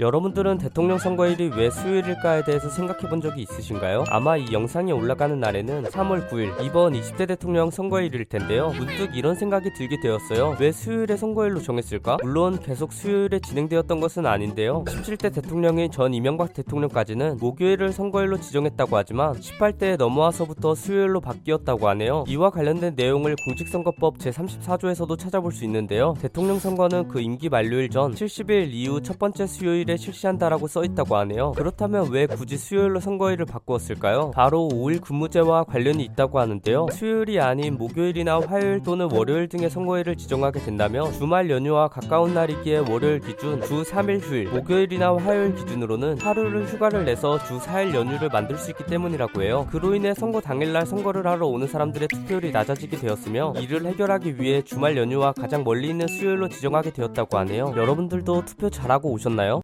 여러분들은 대통령 선거일이 왜 수요일일까에 대해서 생각해 본 적이 있으신가요? 아마 이 영상이 올라가는 날에는 3월 9일 이번 20대 대통령 선거일일 텐데요. 문득 이런 생각이 들게 되었어요. 왜 수요일에 선거일로 정했을까? 물론 계속 수요일에 진행되었던 것은 아닌데요. 17대 대통령인 전 이명박 대통령까지는 목요일을 선거일로 지정했다고 하지만 18대에 넘어와서부터 수요일로 바뀌었다고 하네요. 이와 관련된 내용을 공직선거법 제34조에서도 찾아볼 수 있는데요. 대통령 선거는 그 임기 만료일 전 70일 이후 첫 번째 수요일 수요일에 실시한다라고 써있다고 하네요. 그렇다면 왜 굳이 수요일로 선거일을 바꾸었을까요? 바로 5일 근무제와 관련이 있다고 하는데요. 수요일이 아닌 목요일이나 화요일 또는 월요일 등의 선거일을 지정하게 된다면 주말 연휴와 가까운 날이기에 월요일 기준 주 3일 휴일, 목요일이나 화요일 기준으로는 하루를 휴가를 내서 주 4일 연휴를 만들 수 있기 때문이라고 해요. 그로 인해 선거 당일날 선거를 하러 오는 사람들의 투표율이 낮아지게 되었으며 이를 해결하기 위해 주말 연휴와 가장 멀리 있는 수요일로 지정하게 되었다고 하네요. 여러분들도 투표 잘하고 오셨나요?